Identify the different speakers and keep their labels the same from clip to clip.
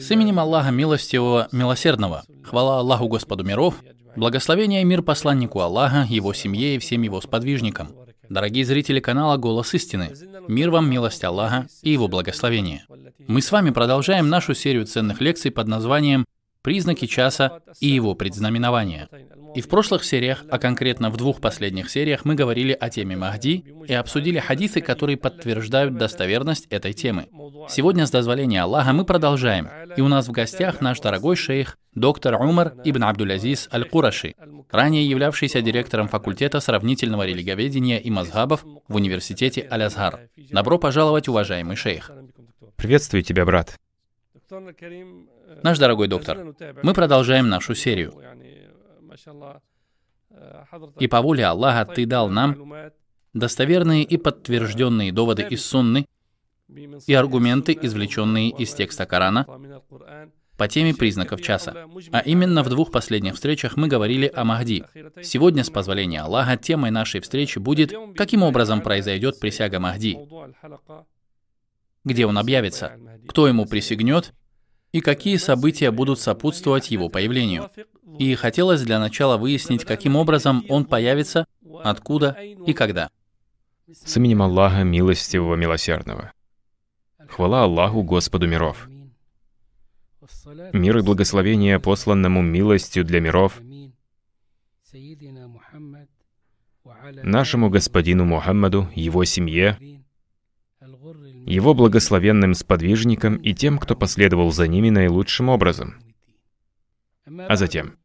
Speaker 1: С именем Аллаха Милостивого, Милосердного. Хвала Аллаху Господу миров. Благословение и мир посланнику Аллаха, его семье и всем его сподвижникам. Дорогие зрители канала «Голос истины», мир вам, милость Аллаха и его благословение. Мы с вами продолжаем нашу серию ценных лекций под названием «Признаки часа и его предзнаменования». И в прошлых сериях, а конкретно в двух последних сериях, мы говорили о теме Махди и обсудили хадисы, которые подтверждают достоверность этой темы. Сегодня, с дозволения Аллаха, мы продолжаем. И у нас в гостях наш дорогой шейх, доктор Умар ибн Абдулязиз Аль-Кураши, ранее являвшийся директором факультета сравнительного религоведения и мазхабов в университете Аль-Азхар. Добро пожаловать, уважаемый шейх.
Speaker 2: Приветствую тебя, брат.
Speaker 1: Наш дорогой доктор, мы продолжаем нашу серию. И по воле Аллаха Ты дал нам достоверные и подтвержденные доводы из Сунны и аргументы, извлеченные из текста Корана, по теме признаков часа. А именно в двух последних встречах мы говорили о Махди. Сегодня, с позволения Аллаха, темой нашей встречи будет, каким образом произойдет присяга Махди, где он объявится, кто ему присягнет и какие события будут сопутствовать его появлению. И хотелось для начала выяснить, каким образом он появится, откуда и когда.
Speaker 2: С именем Аллаха, милостивого, милосердного. Хвала Аллаху, Господу миров. Мир и благословение посланному милостью для миров, нашему господину Мухаммаду, его семье, его благословенным сподвижникам и тем, кто последовал за ними наилучшим образом. А затем,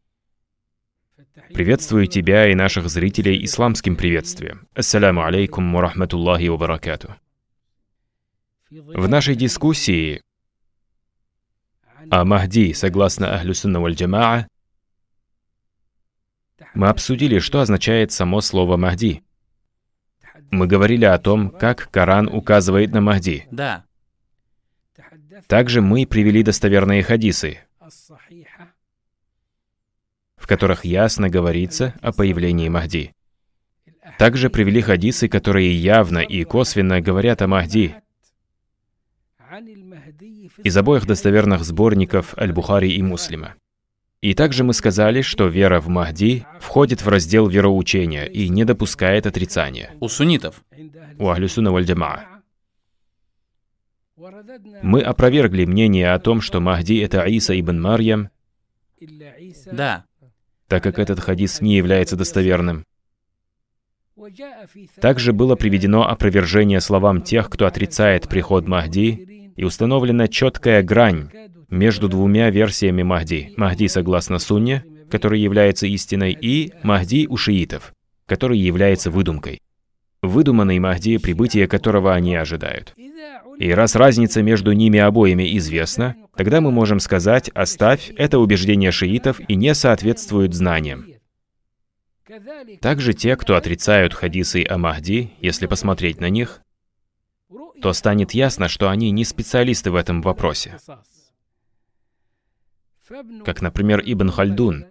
Speaker 2: приветствую тебя и наших зрителей исламским приветствием. Ассаляму алейкум ва рахматуллахи баракату. В нашей дискуссии о Махди, согласно Ахлю Сунна мы обсудили, что означает само слово Махди. Мы говорили о том, как Коран указывает на Махди.
Speaker 1: Да.
Speaker 2: Также мы привели достоверные хадисы, в которых ясно говорится о появлении Махди. Также привели хадисы, которые явно и косвенно говорят о Махди. Из обоих достоверных сборников Аль-Бухари и Муслима. И также мы сказали, что вера в Махди входит в раздел вероучения и не допускает отрицания.
Speaker 1: У суннитов.
Speaker 2: У Ахлюсуна валь Мы опровергли мнение о том, что Махди — это Иса ибн Марьям,
Speaker 1: Да.
Speaker 2: так как этот хадис не является достоверным. Также было приведено опровержение словам тех, кто отрицает приход Махди, и установлена четкая грань между двумя версиями Махди. Махди согласно Сунне, который является истиной, и Махди у шиитов, который является выдумкой. Выдуманный Махди, прибытие которого они ожидают. И раз разница между ними обоими известна, тогда мы можем сказать, оставь это убеждение шиитов и не соответствует знаниям. Также те, кто отрицают хадисы о Махди, если посмотреть на них, то станет ясно, что они не специалисты в этом вопросе как, например, Ибн Хальдун,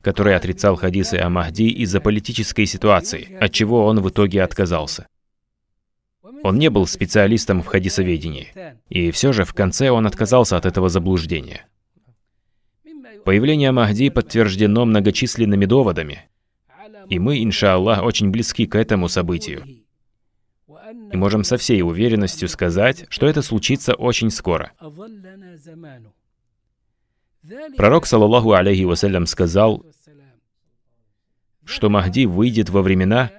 Speaker 2: который отрицал хадисы о Махди из-за политической ситуации, от чего он в итоге отказался. Он не был специалистом в хадисоведении, и все же в конце он отказался от этого заблуждения. Появление Махди подтверждено многочисленными доводами, и мы, иншаллах, очень близки к этому событию и можем со всей уверенностью сказать, что это случится очень скоро. Пророк, саллаллаху алейхи вассалям, сказал, что Махди выйдет во времена,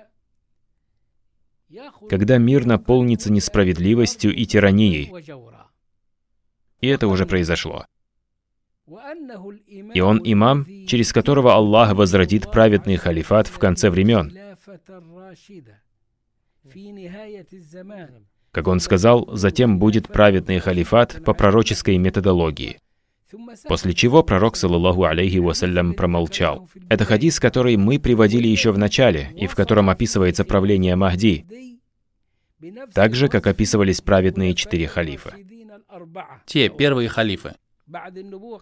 Speaker 2: когда мир наполнится несправедливостью и тиранией. И это уже произошло. И он имам, через которого Аллах возродит праведный халифат в конце времен. Как он сказал, затем будет праведный халифат по пророческой методологии. После чего пророк, саллаллаху алейхи вассалям, промолчал. Это хадис, который мы приводили еще в начале, и в котором описывается правление Махди, так же, как описывались праведные четыре халифа.
Speaker 1: Те первые халифы.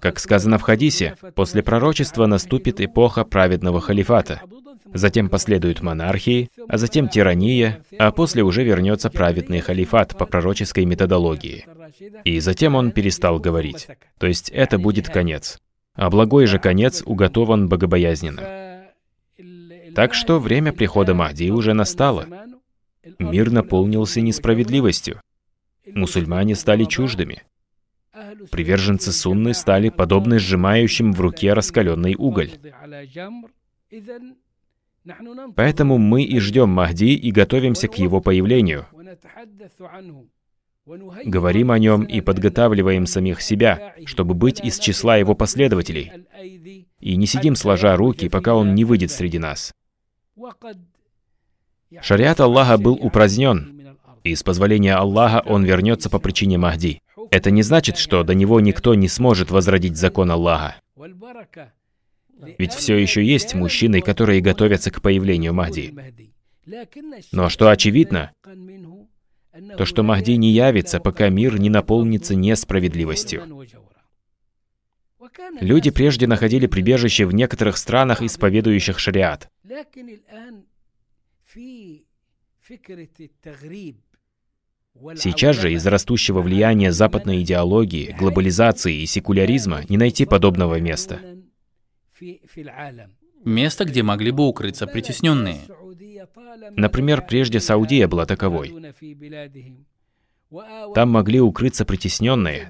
Speaker 2: Как сказано в хадисе, после пророчества наступит эпоха праведного халифата. Затем последуют монархии, а затем тирания, а после уже вернется праведный халифат по пророческой методологии. И затем он перестал говорить. То есть это будет конец. А благой же конец уготован богобоязненным. Так что время прихода Махди уже настало. Мир наполнился несправедливостью. Мусульмане стали чуждыми. Приверженцы сунны стали подобны сжимающим в руке раскаленный уголь. Поэтому мы и ждем Махди и готовимся к его появлению. Говорим о нем и подготавливаем самих себя, чтобы быть из числа его последователей. И не сидим сложа руки, пока он не выйдет среди нас. Шариат Аллаха был упразднен, и с позволения Аллаха он вернется по причине Махди. Это не значит, что до него никто не сможет возродить закон Аллаха. Ведь все еще есть мужчины, которые готовятся к появлению Махди. Но что очевидно, то, что Махди не явится, пока мир не наполнится несправедливостью. Люди прежде находили прибежище в некоторых странах, исповедующих шариат. Сейчас же из-за растущего влияния западной идеологии, глобализации и секуляризма не найти подобного места.
Speaker 1: Место, где могли бы укрыться притесненные.
Speaker 2: Например, прежде Саудия была таковой. Там могли укрыться притесненные.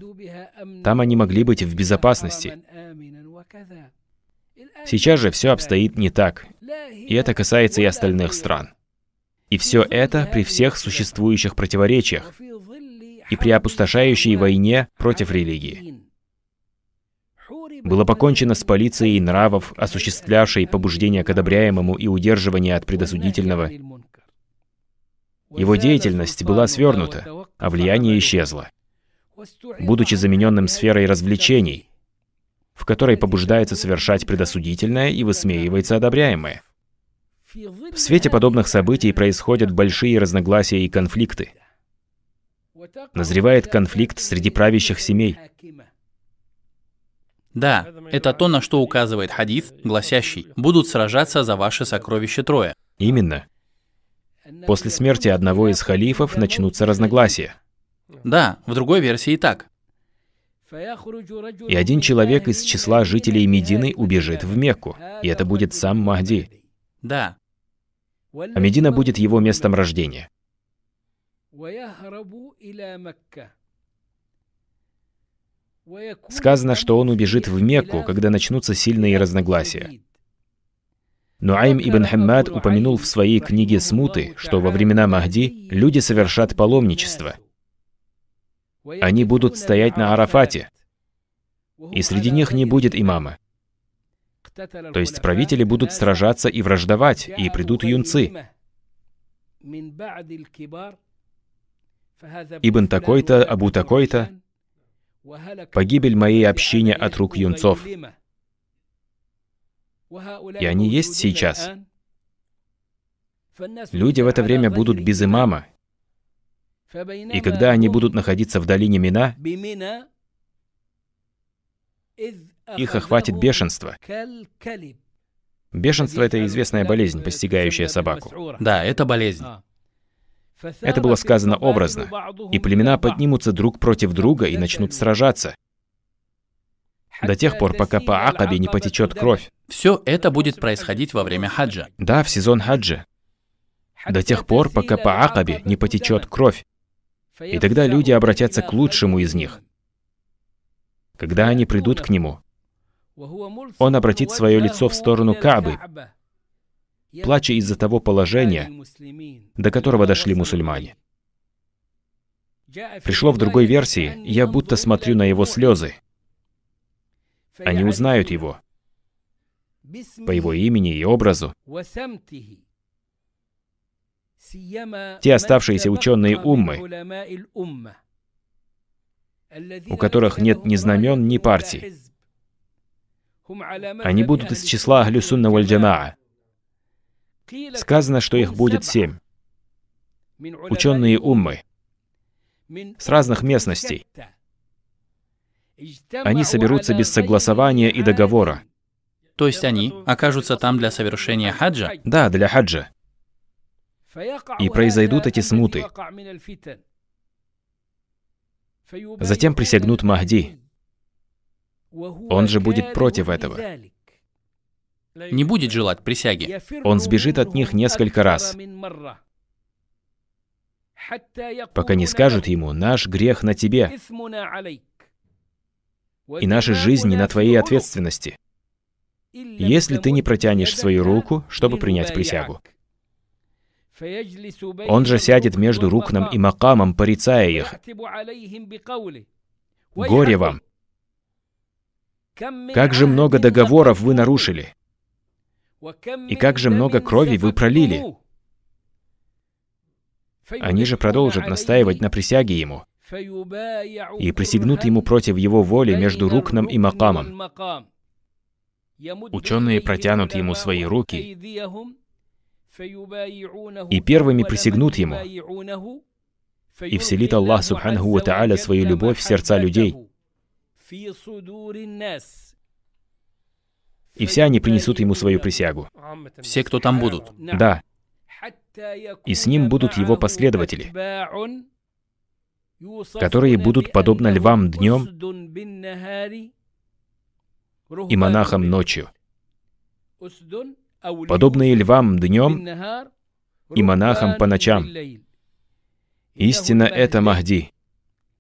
Speaker 2: Там они могли быть в безопасности. Сейчас же все обстоит не так. И это касается и остальных стран. И все это при всех существующих противоречиях и при опустошающей войне против религии. Было покончено с полицией нравов, осуществлявшей побуждение к одобряемому и удерживание от предосудительного. Его деятельность была свернута, а влияние исчезло, будучи замененным сферой развлечений, в которой побуждается совершать предосудительное и высмеивается одобряемое. В свете подобных событий происходят большие разногласия и конфликты. Назревает конфликт среди правящих семей.
Speaker 1: Да, это то, на что указывает хадис, гласящий «Будут сражаться за ваше сокровище трое».
Speaker 2: Именно. После смерти одного из халифов начнутся разногласия.
Speaker 1: Да, в другой версии так.
Speaker 2: И один человек из числа жителей Медины убежит в Мекку, и это будет сам Махди.
Speaker 1: Да.
Speaker 2: А Медина будет его местом рождения. Сказано, что он убежит в Мекку, когда начнутся сильные разногласия. Но Айм ибн Хаммад упомянул в своей книге «Смуты», что во времена Махди люди совершат паломничество. Они будут стоять на Арафате, и среди них не будет имама. То есть правители будут сражаться и враждовать, и придут юнцы. Ибн такой-то, Абу такой-то, погибель моей общине от рук юнцов. И они есть сейчас. Люди в это время будут без имама. И когда они будут находиться в долине Мина, их охватит бешенство. Бешенство — это известная болезнь, постигающая собаку.
Speaker 1: Да, это болезнь.
Speaker 2: Это было сказано образно. И племена поднимутся друг против друга и начнут сражаться. До тех пор, пока по Акабе не потечет кровь.
Speaker 1: Все это будет происходить во время хаджа.
Speaker 2: Да, в сезон хаджа. До тех пор, пока по Акабе не потечет кровь. И тогда люди обратятся к лучшему из них. Когда они придут к нему, он обратит свое лицо в сторону Каабы, плача из-за того положения, до которого дошли мусульмане. Пришло в другой версии, я будто смотрю на его слезы. Они узнают его по его имени и образу. Те оставшиеся ученые уммы, у которых нет ни знамен, ни партий. Они будут из числа Ахлюсунна валь Джамаа. Сказано, что их будет семь. Ученые уммы с разных местностей. Они соберутся без согласования и договора.
Speaker 1: То есть они окажутся там для совершения хаджа?
Speaker 2: Да, для хаджа. И произойдут эти смуты. Затем присягнут Махди. Он же будет против этого.
Speaker 1: Не будет желать присяги.
Speaker 2: Он сбежит от них несколько раз, пока не скажут ему, наш грех на тебе, и наша жизнь не на твоей ответственности, если ты не протянешь свою руку, чтобы принять присягу. Он же сядет между рукном и макамом, порицая их. Горе вам! Как же много договоров вы нарушили! И как же много крови вы пролили! Они же продолжат настаивать на присяге ему и присягнут ему против его воли между рукном и макамом. Ученые протянут ему свои руки и первыми присягнут ему, и вселит Аллах Субханаху Ва Та'аля свою любовь в сердца людей. И все они принесут ему свою присягу.
Speaker 1: Все, кто там будут.
Speaker 2: Да. И с ним будут его последователи, которые будут подобно львам днем и монахам ночью. Подобные львам днем и монахам по ночам. Истина — это Махди.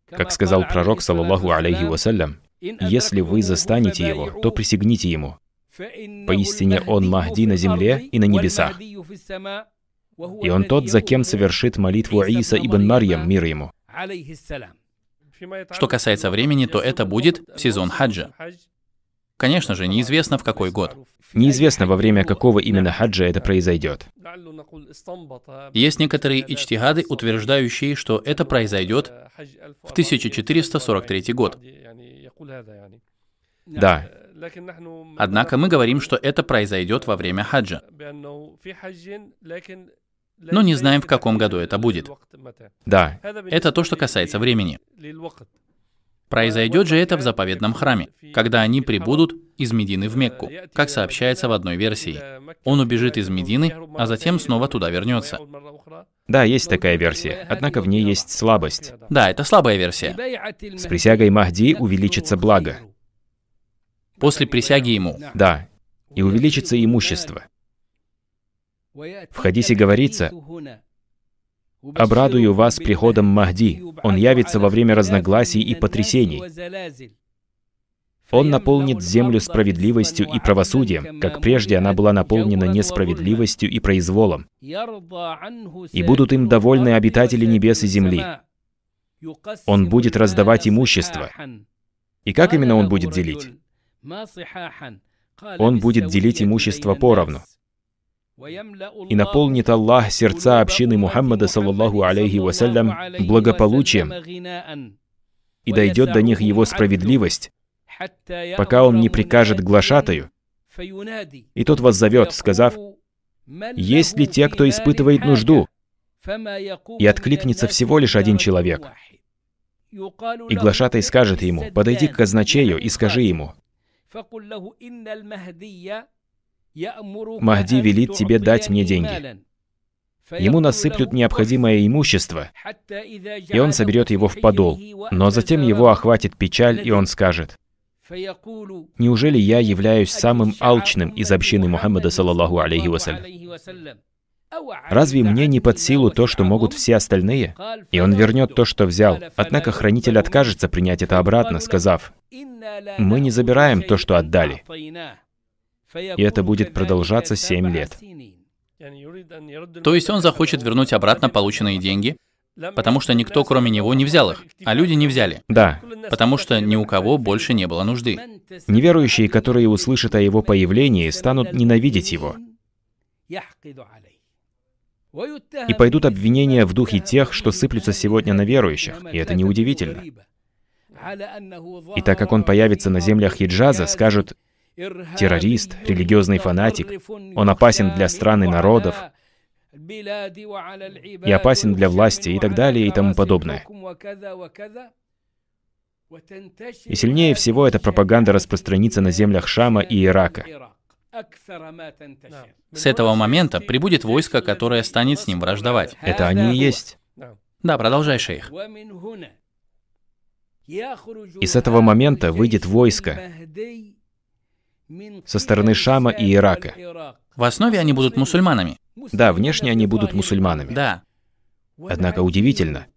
Speaker 2: Как сказал пророк, саллаллаху алейхи вассалям, «Если вы застанете его, то присягните ему. Поистине он Махди на земле и на небесах. И он тот, за кем совершит молитву Иса ибн Марьям, мир ему».
Speaker 1: Что касается времени, то это будет в сезон хаджа. Конечно же, неизвестно в какой год.
Speaker 2: Неизвестно, во время какого именно хаджа это произойдет.
Speaker 1: Есть некоторые ичтихады, утверждающие, что это произойдет в 1443 год.
Speaker 2: Да.
Speaker 1: Однако мы говорим, что это произойдет во время хаджа. Но не знаем, в каком году это будет.
Speaker 2: Да.
Speaker 1: Это то, что касается времени. Произойдет же это в заповедном храме, когда они прибудут из Медины в Мекку, как сообщается в одной версии. Он убежит из Медины, а затем снова туда вернется.
Speaker 2: Да, есть такая версия, однако в ней есть слабость.
Speaker 1: Да, это слабая версия.
Speaker 2: С присягой Махди увеличится благо.
Speaker 1: После присяги ему.
Speaker 2: Да, и увеличится имущество. В хадисе говорится, Обрадую вас приходом Махди. Он явится во время разногласий и потрясений. Он наполнит землю справедливостью и правосудием, как прежде она была наполнена несправедливостью и произволом. И будут им довольны обитатели небес и земли. Он будет раздавать имущество. И как именно он будет делить? Он будет делить имущество поровну. И наполнит Аллах сердца общины Мухаммада, саллаллаху алейхи вассалям, благополучием, и дойдет до них его справедливость, пока он не прикажет глашатаю, и тот вас зовет, сказав, «Есть ли те, кто испытывает нужду?» И откликнется всего лишь один человек. И глашатай скажет ему, «Подойди к казначею и скажи ему, Махди велит тебе дать мне деньги. Ему насыплют необходимое имущество, и он соберет его в подол. Но затем его охватит печаль, и он скажет, «Неужели я являюсь самым алчным из общины Мухаммада, саллаллаху алейхи вассалям? Разве мне не под силу то, что могут все остальные? И он вернет то, что взял. Однако хранитель откажется принять это обратно, сказав, «Мы не забираем то, что отдали». И это будет продолжаться семь лет.
Speaker 1: То есть он захочет вернуть обратно полученные деньги, потому что никто, кроме него, не взял их, а люди не взяли.
Speaker 2: Да.
Speaker 1: Потому что ни у кого больше не было нужды.
Speaker 2: Неверующие, которые услышат о его появлении, станут ненавидеть его. И пойдут обвинения в духе тех, что сыплются сегодня на верующих, и это неудивительно. И так как он появится на землях Хиджаза, скажут, террорист, религиозный фанатик. Он опасен для стран и народов, и опасен для власти и так далее и тому подобное. И сильнее всего эта пропаганда распространится на землях Шама и Ирака.
Speaker 1: С этого момента прибудет войско, которое станет с ним враждовать.
Speaker 2: Это они и есть.
Speaker 1: Да, продолжай, шейх.
Speaker 2: И с этого момента выйдет войско со стороны Шама и Ирака.
Speaker 1: В основе они будут мусульманами.
Speaker 2: Да, внешне они будут мусульманами.
Speaker 1: Да.
Speaker 2: Однако удивительно,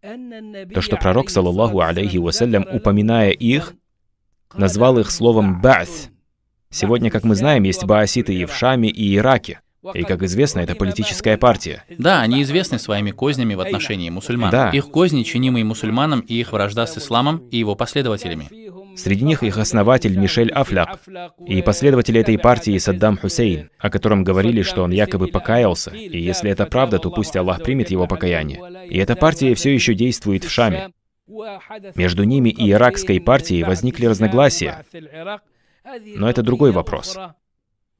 Speaker 2: то, что пророк, саллаллаху алейхи вассалям, упоминая их, назвал их словом «ба'th». Сегодня, как мы знаем, есть бааситы и в Шаме, и Ираке. И, как известно, это политическая партия.
Speaker 1: Да, они известны своими кознями в отношении мусульман.
Speaker 2: Да.
Speaker 1: Их козни, чинимые мусульманам, и их вражда с исламом и его последователями.
Speaker 2: Среди них их основатель Мишель Афляк и последователи этой партии Саддам Хусейн, о котором говорили, что он якобы покаялся, и если это правда, то пусть Аллах примет его покаяние. И эта партия все еще действует в Шаме. Между ними и иракской партией возникли разногласия, но это другой вопрос.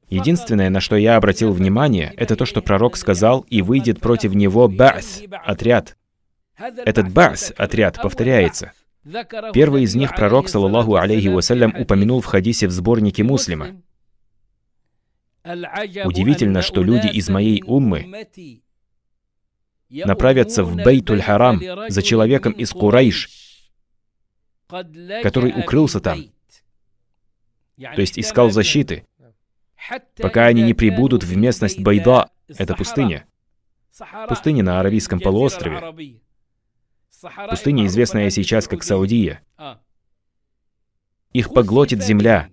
Speaker 2: Единственное, на что я обратил внимание, это то, что пророк сказал, и выйдет против него Ба'с, отряд. Этот Ба'с, отряд, повторяется. Первый из них пророк, саллаллаху алейхи вассалям, упомянул в хадисе в сборнике муслима. Удивительно, что люди из моей уммы направятся в Бейтуль-Харам за человеком из Курайш, который укрылся там, то есть искал защиты, пока они не прибудут в местность Байда, это пустыня. Пустыня на Аравийском полуострове. Пустыня, известная сейчас как Саудия. Их поглотит земля.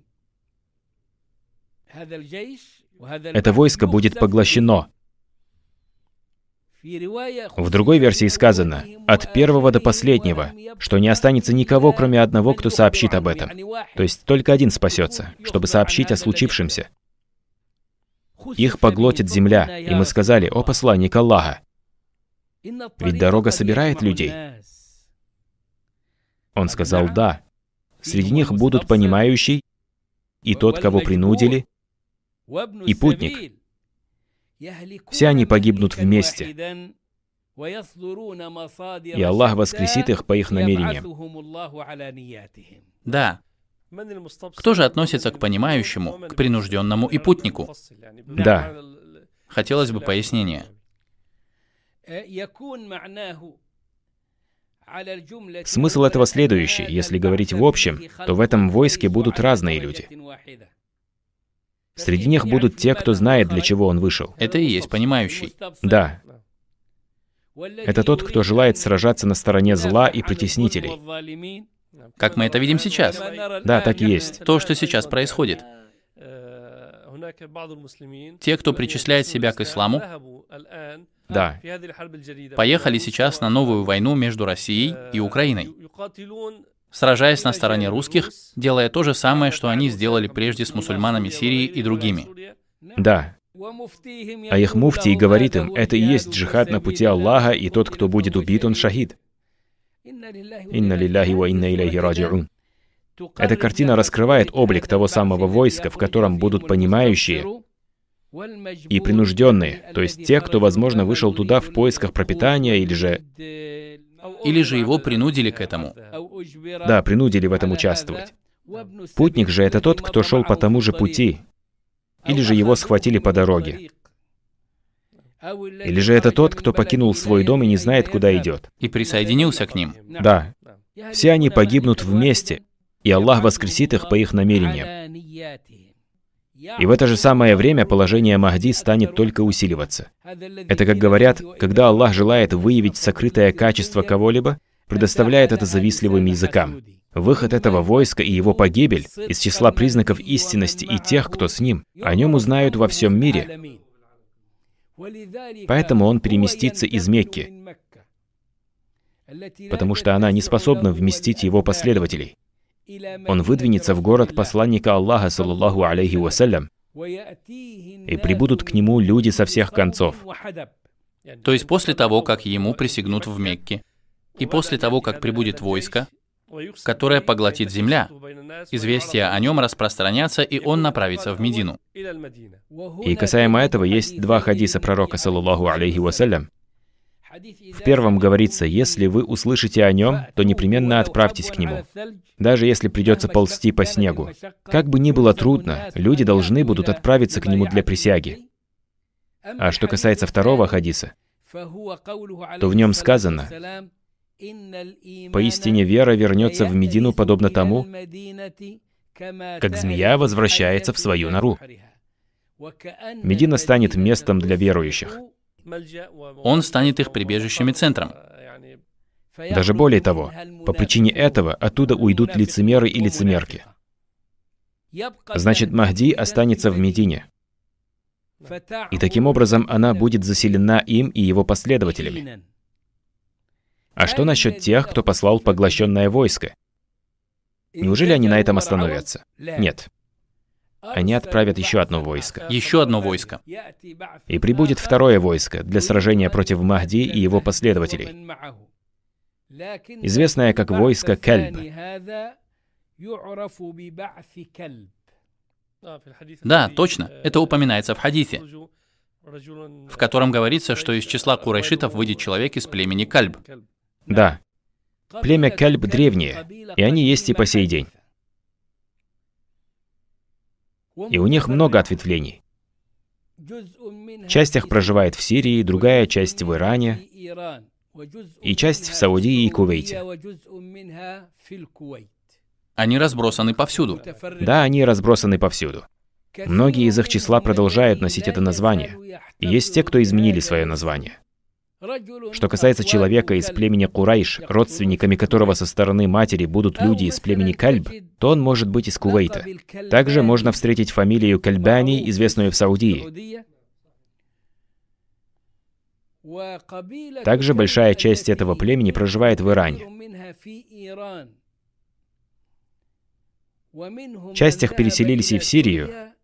Speaker 2: Это войско будет поглощено. В другой версии сказано, от первого до последнего, что не останется никого, кроме одного, кто сообщит об этом. То есть только один спасется, чтобы сообщить о случившемся. Их поглотит земля, и мы сказали, о посланник Аллаха, ведь дорога собирает людей. Он сказал «да». Среди них будут понимающий, и тот, кого принудили, и путник. Все они погибнут вместе. И Аллах воскресит их по их намерениям.
Speaker 1: Да. Кто же относится к понимающему, к принужденному и путнику?
Speaker 2: Да.
Speaker 1: Хотелось бы пояснения.
Speaker 2: Смысл этого следующий. Если говорить в общем, то в этом войске будут разные люди. Среди них будут те, кто знает, для чего он вышел.
Speaker 1: Это и есть понимающий.
Speaker 2: Да. Это тот, кто желает сражаться на стороне зла и притеснителей.
Speaker 1: Как мы это видим сейчас.
Speaker 2: Да, так и есть.
Speaker 1: То, что сейчас происходит. Те, кто причисляет себя к исламу,
Speaker 2: да.
Speaker 1: поехали сейчас на новую войну между Россией и Украиной, сражаясь на стороне русских, делая то же самое, что они сделали прежде с мусульманами Сирии и другими.
Speaker 2: Да. А их муфтий говорит им, это и есть джихад на пути Аллаха, и тот, кто будет убит, он шахид. Инна лилляхи ва инна илейхи раджиун. Эта картина раскрывает облик того самого войска, в котором будут понимающие и принужденные, то есть те, кто, возможно, вышел туда в поисках пропитания или же...
Speaker 1: Или же его принудили к этому.
Speaker 2: Да, принудили в этом участвовать. Путник же это тот, кто шел по тому же пути, или же его схватили по дороге. Или же это тот, кто покинул свой дом и не знает, куда идет.
Speaker 1: И присоединился к ним.
Speaker 2: Да. Все они погибнут вместе, и Аллах воскресит их по их намерениям. И в это же самое время положение Махди станет только усиливаться. Это, как говорят, когда Аллах желает выявить сокрытое качество кого-либо, предоставляет это завистливым языкам. Выход этого войска и его погибель из числа признаков истинности и тех, кто с ним, о нем узнают во всем мире. Поэтому он переместится из Мекки, потому что она не способна вместить его последователей. Он выдвинется в город посланника Аллаха, саллаллаху алейхи вассалям, и прибудут к нему люди со всех концов.
Speaker 1: То есть после того, как ему присягнут в Мекке, и после того, как прибудет войско, которое поглотит земля, известия о нем распространятся, и он направится в Медину.
Speaker 2: И касаемо этого есть два хадиса пророка, саллаллаху алейхи вассалям. В первом говорится, если вы услышите о нем, то непременно отправьтесь к нему. Даже если придется ползти по снегу. Как бы ни было трудно, люди должны будут отправиться к нему для присяги. А что касается второго хадиса, то в нем сказано, «Поистине вера вернется в Медину подобно тому, как змея возвращается в свою нору». Медина станет местом для верующих.
Speaker 1: Он станет их прибежищем и центром.
Speaker 2: Даже более того, по причине этого оттуда уйдут лицемеры и лицемерки. Значит, Махди останется в Медине. И таким образом она будет заселена им и его последователями. А что насчет тех, кто послал поглощенное войско? Неужели они на этом остановятся? Нет. Они отправят еще одно войско.
Speaker 1: Еще одно войско.
Speaker 2: И прибудет второе войско для сражения против Махди и его последователей, известное как войско Кальб.
Speaker 1: Да, точно. Это упоминается в хадисе, в котором говорится, что из числа курайшитов выйдет человек из племени Кальб.
Speaker 2: Да. Племя Кальб древнее, и они есть и по сей день. И у них много ответвлений. Часть их проживает в Сирии, другая часть в Иране, и часть в Саудии и Кувейте.
Speaker 1: Они разбросаны повсюду.
Speaker 2: Да, они разбросаны повсюду. Многие из их числа продолжают носить это название. И есть те, кто изменили свое название. Что касается человека из племени Курайш, родственниками которого со стороны матери будут люди из племени Кальб, то он может быть из Кувейта. Также можно встретить фамилию Кальбани, известную в Саудии. Также большая часть этого племени проживает в Иране. Часть их переселились и в Сирию,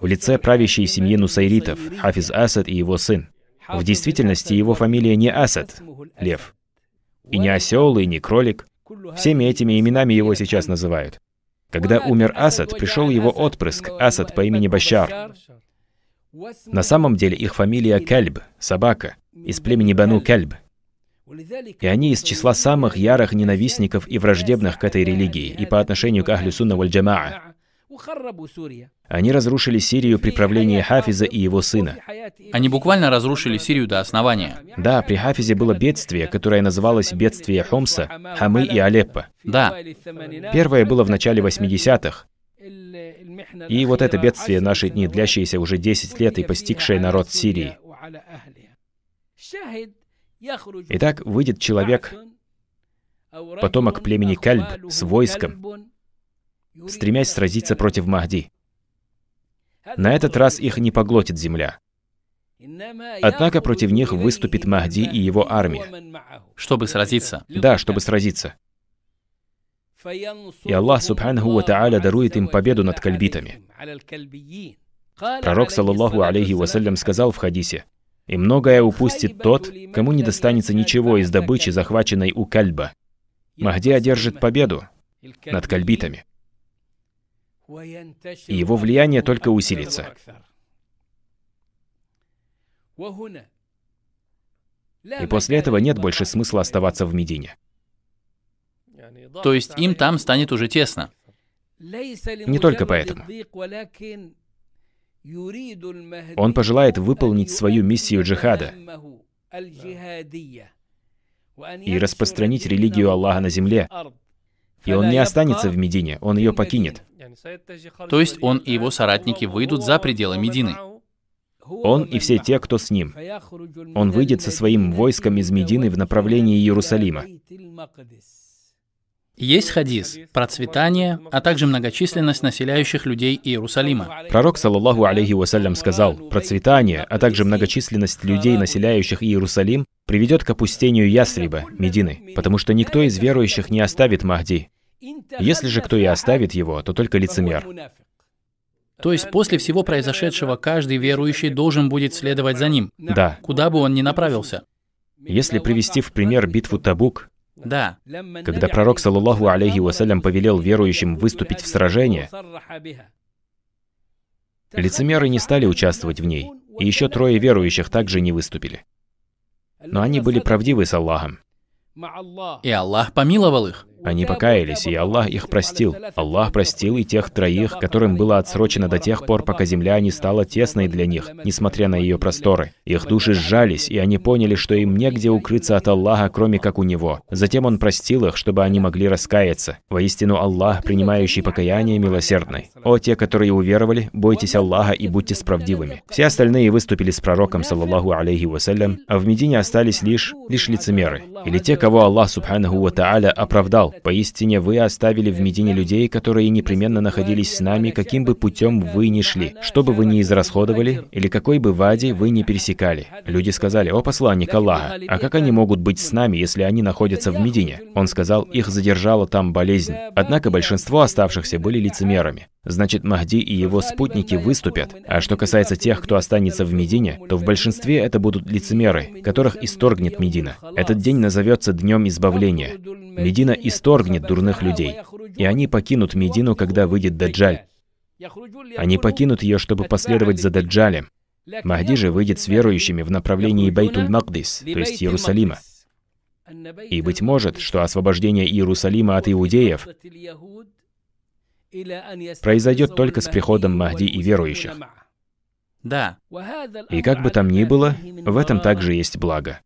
Speaker 2: в лице правящей семьи Нусайритов, Хафиз Асад и его сын. В действительности его фамилия не Асад, лев, и не осел, и не кролик. Всеми этими именами его сейчас называют. Когда умер Асад, пришел его отпрыск, Асад по имени Башар. На самом деле их фамилия Кальб, собака, из племени Бану Кальб. И они из числа самых ярых ненавистников и враждебных к этой религии и по отношению к Ахлю Сунна валь. Они разрушили Сирию при правлении Хафиза и его сына.
Speaker 1: Они буквально разрушили Сирию до основания.
Speaker 2: Да, при Хафизе было бедствие, которое называлось бедствие Хомса, Хамы и Алеппо.
Speaker 1: Да.
Speaker 2: Первое было в начале 80-х. И вот это бедствие наши дни, длящееся уже 10 лет и постигшее народ Сирии. Итак, выйдет человек, потомок племени Кальб, с войском, стремясь сразиться против Махди. На этот раз их не поглотит земля. Однако против них выступит Махди и его армия.
Speaker 1: Чтобы сразиться.
Speaker 2: Да, чтобы сразиться. И Аллах Субханаху Ва Та'аля дарует им победу над кальбитами. Пророк, саллаллаху алейхи вассалям, сказал в хадисе, «И многое упустит тот, кому не достанется ничего из добычи, захваченной у кальба. Махди одержит победу над кальбитами и его влияние только усилится. И после этого нет больше смысла оставаться в Медине.
Speaker 1: То есть им там станет уже тесно.
Speaker 2: Не только поэтому. Он пожелает выполнить свою миссию джихада и распространить религию Аллаха на земле, и он не останется в Медине, он ее покинет.
Speaker 1: То есть он и его соратники выйдут за пределы Медины.
Speaker 2: Он и все те, кто с ним. Он выйдет со своим войском из Медины в направлении Иерусалима.
Speaker 1: Есть хадис, процветание, а также многочисленность населяющих людей Иерусалима.
Speaker 2: Пророк, саллаллаху алейхи вассалям, сказал, процветание, а также многочисленность людей, населяющих Иерусалим, приведет к опустению Ясриба, Медины, потому что никто из верующих не оставит Махди. Если же кто и оставит его, то только лицемер.
Speaker 1: То есть после всего произошедшего каждый верующий должен будет следовать за ним.
Speaker 2: Да.
Speaker 1: Куда бы он ни направился.
Speaker 2: Если привести в пример битву Табук,
Speaker 1: да.
Speaker 2: Когда пророк, саллаллаху алейхи вассалям, повелел верующим выступить в сражение, лицемеры не стали участвовать в ней. И еще трое верующих также не выступили. Но они были правдивы с Аллахом.
Speaker 1: И Аллах помиловал их.
Speaker 2: Они покаялись, и Аллах их простил. Аллах простил и тех троих, которым было отсрочено до тех пор, пока земля не стала тесной для них, несмотря на ее просторы. Их души сжались, и они поняли, что им негде укрыться от Аллаха, кроме как у Него. Затем Он простил их, чтобы они могли раскаяться. Воистину Аллах, принимающий покаяние, милосердный. О, те, которые уверовали, бойтесь Аллаха и будьте справедливыми. Все остальные выступили с пророком, саллаллаху алейхи вассалям, а в Медине остались лишь, лишь лицемеры. Или те, кого Аллах, субханаху ва тааля, оправдал, «Поистине вы оставили в Медине людей, которые непременно находились с нами, каким бы путем вы ни шли, что бы вы ни израсходовали, или какой бы вади вы ни пересекали». Люди сказали, «О посланник Аллаха, а как они могут быть с нами, если они находятся в Медине?» Он сказал, их задержала там болезнь. Однако большинство оставшихся были лицемерами. Значит, Махди и его спутники выступят. А что касается тех, кто останется в Медине, то в большинстве это будут лицемеры, которых исторгнет Медина. Этот день назовется Днем Избавления. Медина исторгнет дурных людей, и они покинут Медину, когда выйдет Даджаль. Они покинут ее, чтобы последовать за Даджалем. Махди же выйдет с верующими в направлении Байтуль-Магдис, то есть Иерусалима. И, быть может, что освобождение Иерусалима от иудеев произойдет только с приходом Махди и верующих.
Speaker 1: Да.
Speaker 2: И как бы там ни было, в этом также есть благо.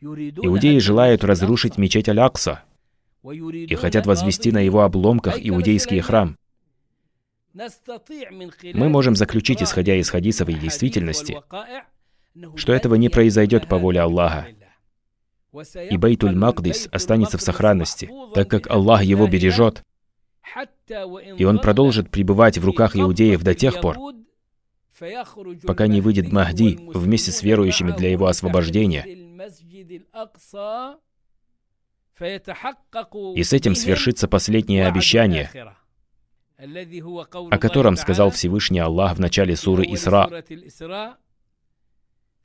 Speaker 2: Иудеи желают разрушить мечеть Аль-Акса и хотят возвести на его обломках иудейский храм. Мы можем заключить, исходя из хадисов и действительности, что этого не произойдет по воле Аллаха. И Бейтуль Магдис останется в сохранности, так как Аллах его бережет, и он продолжит пребывать в руках иудеев до тех пор, пока не выйдет Махди вместе с верующими для его освобождения. И с этим свершится последнее обещание, о котором сказал Всевышний Аллах в начале суры Исра.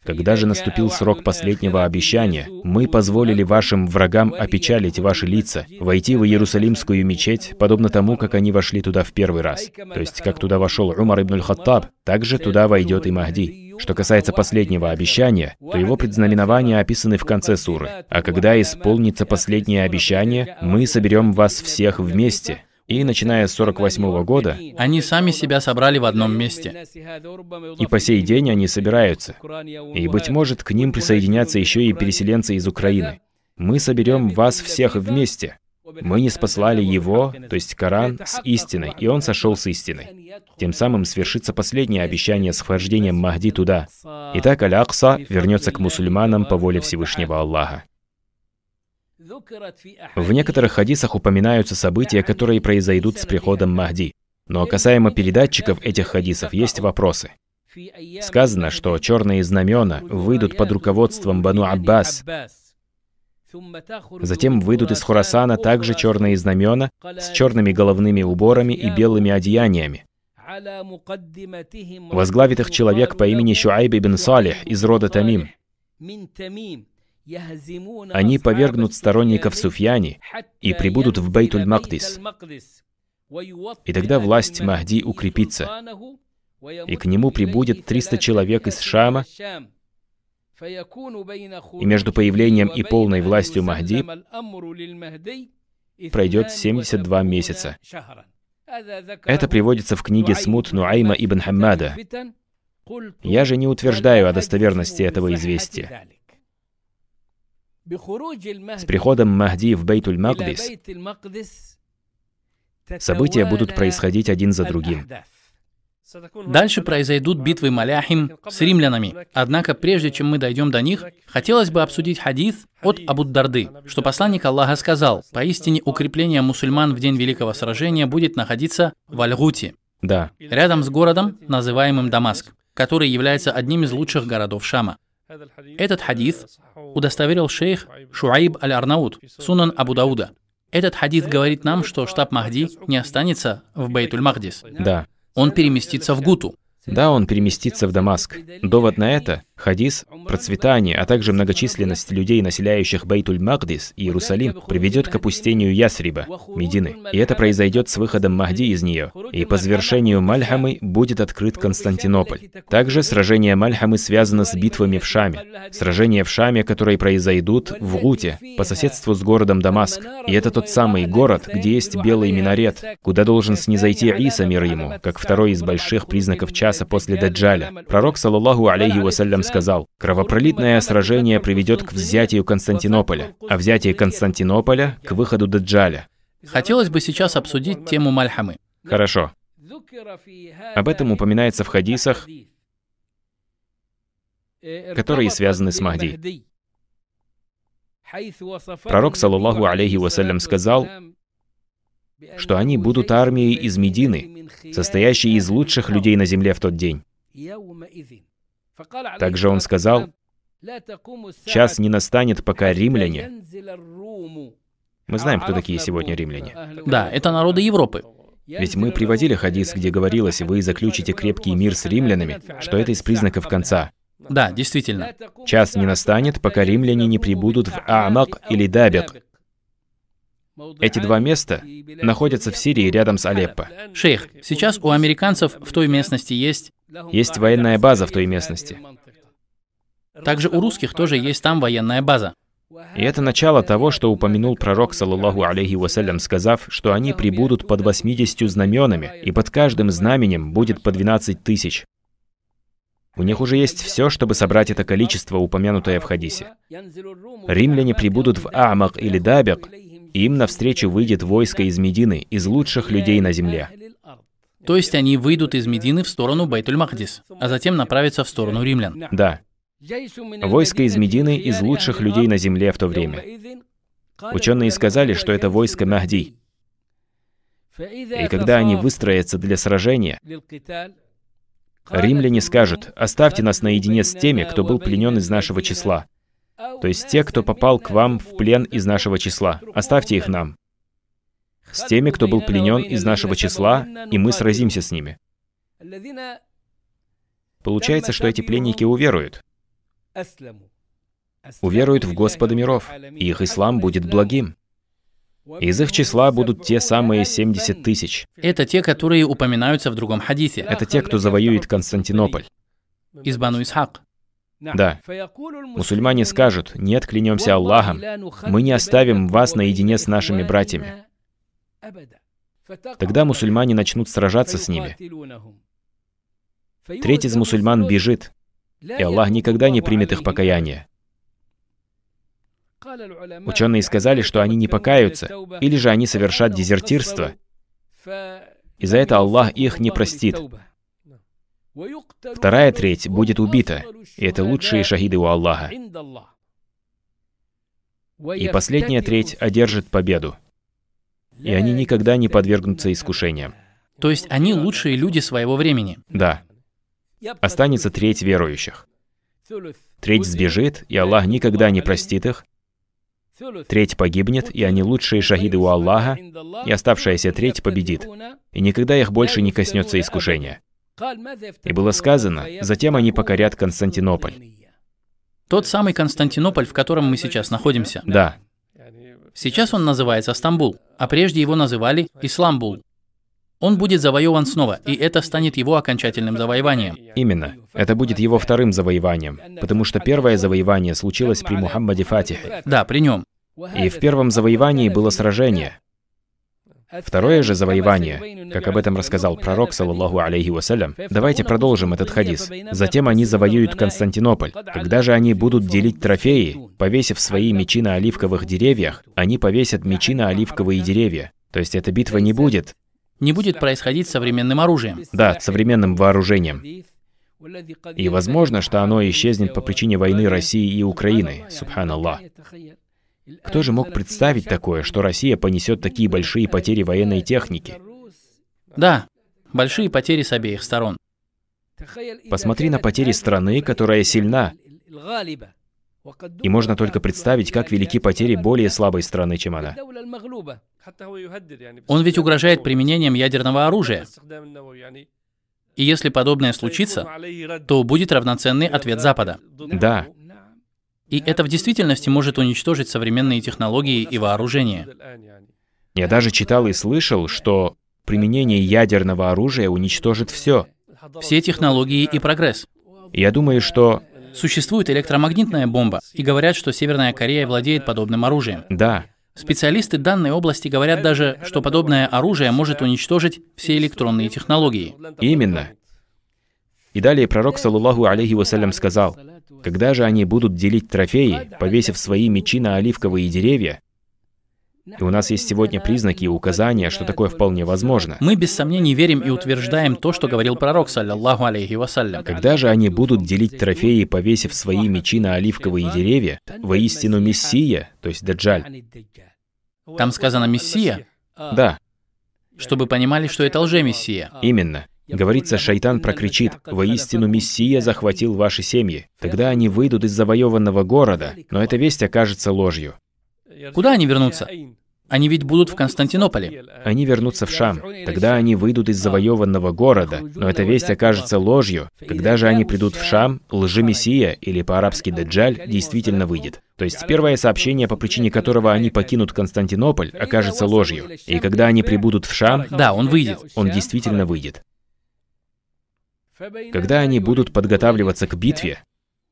Speaker 2: Когда же наступил срок последнего обещания, мы позволили вашим врагам опечалить ваши лица, войти в Иерусалимскую мечеть, подобно тому, как они вошли туда в первый раз. То есть, как туда вошел Умар ибн хаттаб также туда войдет и Махди. Что касается последнего обещания, то его предзнаменования описаны в конце суры. А когда исполнится последнее обещание, мы соберем вас всех вместе, и, начиная с 48 года,
Speaker 1: они сами себя собрали в одном месте.
Speaker 2: И по сей день они собираются. И, быть может, к ним присоединятся еще и переселенцы из Украины. Мы соберем вас всех вместе. Мы не спаслали его, то есть Коран, с истиной, и он сошел с истиной. Тем самым свершится последнее обещание с вхождением Махди туда. Итак, Аль-Акса вернется к мусульманам по воле Всевышнего Аллаха. В некоторых хадисах упоминаются события, которые произойдут с приходом Махди. Но касаемо передатчиков этих хадисов есть вопросы. Сказано, что черные знамена выйдут под руководством Бану Аббас. Затем выйдут из Хурасана также черные знамена с черными головными уборами и белыми одеяниями. Возглавит их человек по имени Шуайб ибн Салих из рода Тамим. Они повергнут сторонников Суфьяни и прибудут в Бейтуль-Мактис. И тогда власть Махди укрепится, и к нему прибудет 300 человек из Шама, и между появлением и полной властью Махди пройдет 72 месяца. Это приводится в книге Смут Нуайма ибн Хаммада. Я же не утверждаю о достоверности этого известия. С приходом Махди в Бейтуль-Магдис события будут происходить один за другим.
Speaker 1: Дальше произойдут битвы Маляхим с римлянами. Однако, прежде чем мы дойдем до них, хотелось бы обсудить хадис от Абуд-Дарды, что посланник Аллаха сказал, поистине укрепление мусульман в день Великого Сражения будет находиться в Аль-Гути,
Speaker 2: да.
Speaker 1: рядом с городом, называемым Дамаск, который является одним из лучших городов Шама. Этот хадис удостоверил шейх Шуаиб аль-Арнаут, сунан Абу Дауда. Этот хадис говорит нам, что штаб Махди не останется в Бейтуль-Махдис.
Speaker 2: Да.
Speaker 1: Он переместится в Гуту.
Speaker 2: Да, он переместится в Дамаск. Довод на это Хадис, процветание, а также многочисленность людей, населяющих Бейтуль-Магдис и Иерусалим, приведет к опустению Ясриба, Медины. И это произойдет с выходом Махди из нее. И по завершению Мальхамы будет открыт Константинополь. Также сражение Мальхамы связано с битвами в Шаме. Сражения в Шаме, которые произойдут в Гуте, по соседству с городом Дамаск. И это тот самый город, где есть белый минарет, куда должен снизойти Иса, мир ему, как второй из больших признаков часа после Даджаля. Пророк, саллаллаху алейхи вассалям, сказал, «Кровопролитное сражение приведет к взятию Константинополя, а взятие Константинополя — к выходу Даджаля».
Speaker 1: Хотелось бы сейчас обсудить тему Мальхамы.
Speaker 2: Хорошо. Об этом упоминается в хадисах, которые связаны с Махди. Пророк, саллаллаху алейхи вассалям, сказал, что они будут армией из Медины, состоящей из лучших людей на земле в тот день. Также он сказал, «Час не настанет, пока римляне...» Мы знаем, кто такие сегодня римляне.
Speaker 1: Да, это народы Европы.
Speaker 2: Ведь мы приводили хадис, где говорилось, вы заключите крепкий мир с римлянами, что это из признаков конца.
Speaker 1: Да, действительно.
Speaker 2: Час не настанет, пока римляне не прибудут в Аамак или Дабек. Эти два места находятся в Сирии рядом с Алеппо.
Speaker 1: Шейх, сейчас у американцев в той местности есть...
Speaker 2: Есть военная база в той местности.
Speaker 1: Также у русских тоже есть там военная база.
Speaker 2: И это начало того, что упомянул пророк, саллаллаху алейхи вассалям, сказав, что они прибудут под 80 знаменами, и под каждым знаменем будет по 12 тысяч. У них уже есть все, чтобы собрать это количество, упомянутое в хадисе. Римляне прибудут в Амак или Дабек, им навстречу выйдет войско из Медины, из лучших людей на земле.
Speaker 1: То есть они выйдут из Медины в сторону Байтуль-Махдис, а затем направятся в сторону римлян.
Speaker 2: Да. Войско из Медины из лучших людей на земле в то время. Ученые сказали, что это войско Махди. И когда они выстроятся для сражения, римляне скажут, оставьте нас наедине с теми, кто был пленен из нашего числа. То есть те, кто попал к вам в плен из нашего числа. Оставьте их нам. С теми, кто был пленен из нашего числа, и мы сразимся с ними. Получается, что эти пленники уверуют. Уверуют в Господа миров, и их ислам будет благим. Из их числа будут те самые 70 тысяч.
Speaker 1: Это те, которые упоминаются в другом хадисе.
Speaker 2: Это те, кто завоюет Константинополь.
Speaker 1: Из Бану Исхак.
Speaker 2: Да. Мусульмане скажут, нет, клянемся Аллахом, мы не оставим вас наедине с нашими братьями. Тогда мусульмане начнут сражаться с ними. Треть из мусульман бежит, и Аллах никогда не примет их покаяние. Ученые сказали, что они не покаются, или же они совершат дезертирство, и за это Аллах их не простит. Вторая треть будет убита, и это лучшие шахиды у Аллаха. И последняя треть одержит победу, и они никогда не подвергнутся искушениям.
Speaker 1: То есть они лучшие люди своего времени.
Speaker 2: Да. Останется треть верующих. Треть сбежит, и Аллах никогда не простит их. Треть погибнет, и они лучшие шахиды у Аллаха, и оставшаяся треть победит, и никогда их больше не коснется искушения. И было сказано, затем они покорят Константинополь.
Speaker 1: Тот самый Константинополь, в котором мы сейчас находимся.
Speaker 2: Да.
Speaker 1: Сейчас он называется Стамбул, а прежде его называли Исламбул. Он будет завоеван снова, и это станет его окончательным завоеванием.
Speaker 2: Именно. Это будет его вторым завоеванием, потому что первое завоевание случилось при Мухаммаде Фатихе.
Speaker 1: Да, при нем.
Speaker 2: И в первом завоевании было сражение. Второе же завоевание, как об этом рассказал пророк, саллаллаху алейхи вассалям, давайте продолжим этот хадис. Затем они завоюют Константинополь. Когда же они будут делить трофеи, повесив свои мечи на оливковых деревьях, они повесят мечи на оливковые деревья. То есть эта битва не будет.
Speaker 1: Не будет происходить современным оружием.
Speaker 2: Да, современным вооружением. И возможно, что оно исчезнет по причине войны России и Украины, субханаллах. Кто же мог представить такое, что Россия понесет такие большие потери военной техники?
Speaker 1: Да, большие потери с обеих сторон.
Speaker 2: Посмотри на потери страны, которая сильна. И можно только представить, как велики потери более слабой страны, чем она.
Speaker 1: Он ведь угрожает применением ядерного оружия. И если подобное случится, то будет равноценный ответ Запада.
Speaker 2: Да.
Speaker 1: И это в действительности может уничтожить современные технологии и вооружения.
Speaker 2: Я даже читал и слышал, что применение ядерного оружия уничтожит все.
Speaker 1: Все технологии и прогресс.
Speaker 2: Я думаю, что...
Speaker 1: Существует электромагнитная бомба, и говорят, что Северная Корея владеет подобным оружием.
Speaker 2: Да.
Speaker 1: Специалисты данной области говорят даже, что подобное оружие может уничтожить все электронные технологии.
Speaker 2: Именно. И далее пророк, саллаллаху алейхи вассалям, сказал, «Когда же они будут делить трофеи, повесив свои мечи на оливковые деревья, и у нас есть сегодня признаки и указания, что такое вполне возможно.
Speaker 1: Мы без сомнений верим и утверждаем то, что говорил пророк, саллаллаху алейхи вассалям.
Speaker 2: Когда же они будут делить трофеи, повесив свои мечи на оливковые деревья, воистину Мессия, то есть Даджаль.
Speaker 1: Там сказано «Мессия»,
Speaker 2: Да,
Speaker 1: чтобы понимали, что это лже-мессия.
Speaker 2: именно. Говорится, шайтан прокричит, «Воистину Мессия захватил ваши семьи». Тогда они выйдут из завоеванного города, но эта весть окажется ложью.
Speaker 1: Куда они вернутся? Они ведь будут в Константинополе.
Speaker 2: Они вернутся в Шам. Тогда они выйдут из завоеванного города, но эта весть окажется ложью. Когда же они придут в Шам, лжемессия, или по-арабски Даджаль, действительно выйдет. То есть первое сообщение, по причине которого они покинут Константинополь, окажется ложью. И когда они прибудут в Шам,
Speaker 1: Да, он выйдет.
Speaker 2: он действительно выйдет. Когда они будут подготавливаться к битве,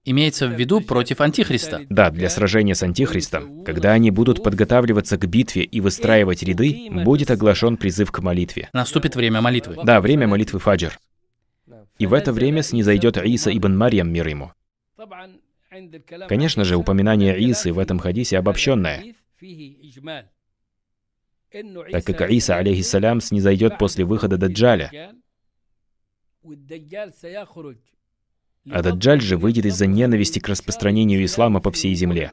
Speaker 1: Имеется в виду против Антихриста.
Speaker 2: да, для сражения с Антихристом, когда они будут подготавливаться к битве и выстраивать ряды, будет оглашен призыв к молитве.
Speaker 1: Наступит время молитвы.
Speaker 2: Да, время молитвы Фаджр. И в это время снизойдет Иса ибн Марьям, мир ему. Конечно же, упоминание Исы в этом хадисе обобщенное, так как Иса, алейхиссалям, снизойдет после выхода Даджаля, а Даджаль же выйдет из-за ненависти к распространению ислама по всей земле.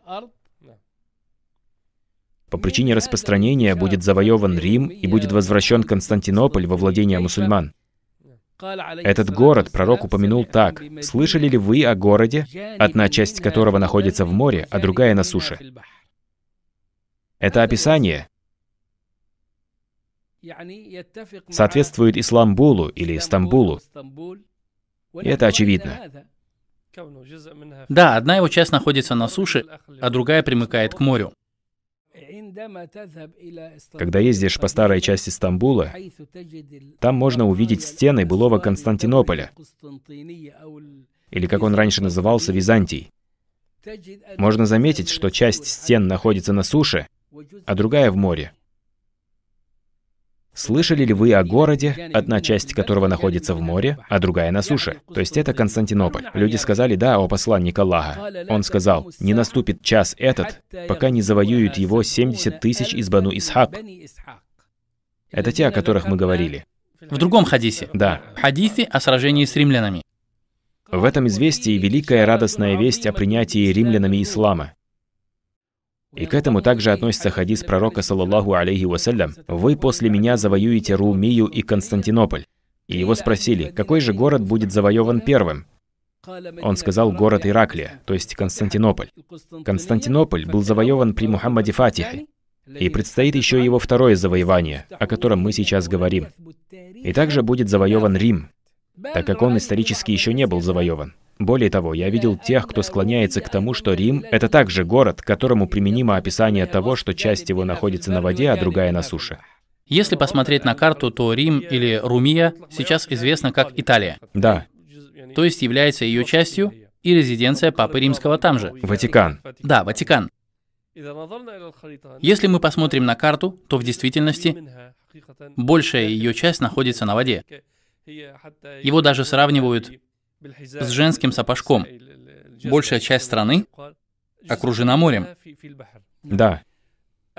Speaker 2: По причине распространения будет завоеван Рим и будет возвращен Константинополь во владение мусульман. Этот город пророк упомянул так. «Слышали ли вы о городе, одна часть которого находится в море, а другая на суше?» Это описание соответствует Исламбулу или Стамбулу. И это очевидно.
Speaker 1: Да, одна его часть находится на суше, а другая примыкает к морю.
Speaker 2: Когда ездишь по старой части Стамбула, там можно увидеть стены былого Константинополя, или как он раньше назывался, Византий. Можно заметить, что часть стен находится на суше, а другая в море. Слышали ли вы о городе, одна часть которого находится в море, а другая на суше? То есть это Константинополь. Люди сказали, да, о посланник Аллаха. Он сказал, не наступит час этот, пока не завоюют его 70 тысяч из Бану Исхак. Это те, о которых мы говорили.
Speaker 1: В другом хадисе.
Speaker 2: Да.
Speaker 1: В хадисе о сражении с римлянами.
Speaker 2: В этом известии великая радостная весть о принятии римлянами ислама. И к этому также относится хадис пророка, саллаллаху алейхи вассалям, «Вы после меня завоюете Румию и Константинополь». И его спросили, какой же город будет завоеван первым? Он сказал город Ираклия, то есть Константинополь. Константинополь был завоеван при Мухаммаде Фатихе, и предстоит еще его второе завоевание, о котором мы сейчас говорим. И также будет завоеван Рим, так как он исторически еще не был завоеван. Более того, я видел тех, кто склоняется к тому, что Рим — это также город, к которому применимо описание того, что часть его находится на воде, а другая на суше.
Speaker 1: Если посмотреть на карту, то Рим или Румия сейчас известна как Италия,
Speaker 2: Да,
Speaker 1: то есть является ее частью и резиденция Папы Римского там же.
Speaker 2: Ватикан.
Speaker 1: Да, Ватикан. Если мы посмотрим на карту, то в действительности большая ее часть находится на воде. Его даже сравнивают с женским сапожком. Большая часть страны окружена морем.
Speaker 2: Да,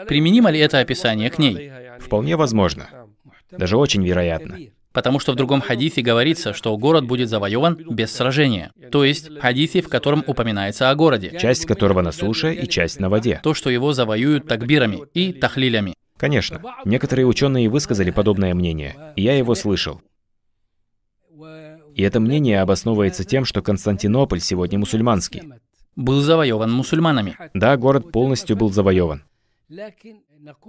Speaker 1: Применимо ли это описание к ней?
Speaker 2: вполне возможно. Даже очень вероятно.
Speaker 1: Потому что в другом хадисе говорится, что город будет завоеван без сражения. То есть хадисе, в котором упоминается о городе.
Speaker 2: Часть которого на суше и часть на воде.
Speaker 1: То, что его завоюют такбирами и тахлилями.
Speaker 2: Конечно. Некоторые ученые высказали подобное мнение, и я его слышал. И это мнение обосновывается тем, что Константинополь сегодня мусульманский.
Speaker 1: Был завоеван мусульманами.
Speaker 2: Да, город полностью был завоеван.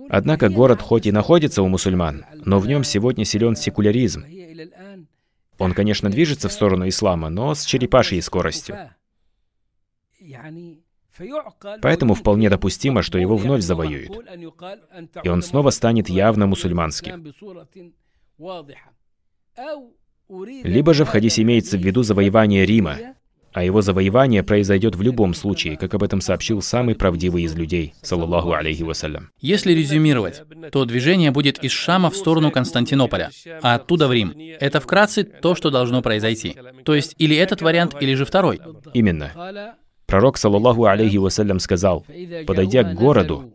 Speaker 2: Однако город хоть и находится у мусульман, но в нем сегодня силен секуляризм. Он, конечно, движется в сторону ислама, но с черепашьей скоростью. Поэтому вполне допустимо, что его вновь завоюют. И он снова станет явно мусульманским. Либо же в хадисе имеется в виду завоевание Рима, а его завоевание произойдет в любом случае, как об этом сообщил самый правдивый из людей, саллаллаху алейхи вассалям.
Speaker 1: Если резюмировать, то движение будет из Шама в сторону Константинополя, а оттуда в Рим. Это вкратце то, что должно произойти. То есть или этот вариант, или же второй.
Speaker 2: Именно. Пророк, саллаллаху алейхи вассалям, сказал, подойдя к городу,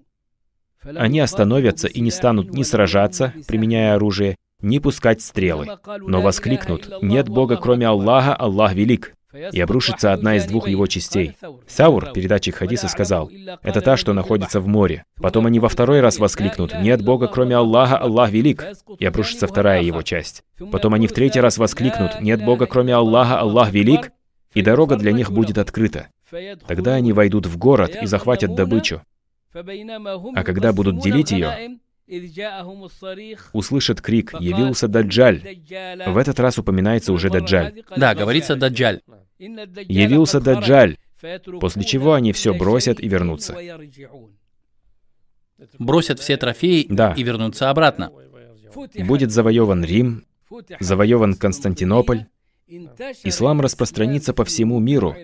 Speaker 2: они остановятся и не станут ни сражаться, применяя оружие, ни пускать стрелы, но воскликнут «Нет Бога, кроме Аллаха, Аллах велик!» и обрушится одна из двух его частей. Саур, передатчик хадиса, сказал, это та, что находится в море. Потом они во второй раз воскликнут, нет Бога, кроме Аллаха, Аллах велик, и обрушится вторая его часть. Потом они в третий раз воскликнут, нет Бога, кроме Аллаха, Аллах велик, и дорога для них будет открыта. Тогда они войдут в город и захватят добычу. А когда будут делить ее, услышат крик «Явился Даджаль!». В этот раз упоминается уже Даджаль.
Speaker 1: Да, говорится Даджаль.
Speaker 2: «Явился Даджаль!», после чего они все бросят и вернутся.
Speaker 1: Бросят все трофеи да. и вернутся обратно.
Speaker 2: Будет завоеван Рим, завоеван Константинополь, ислам распространится по всему миру,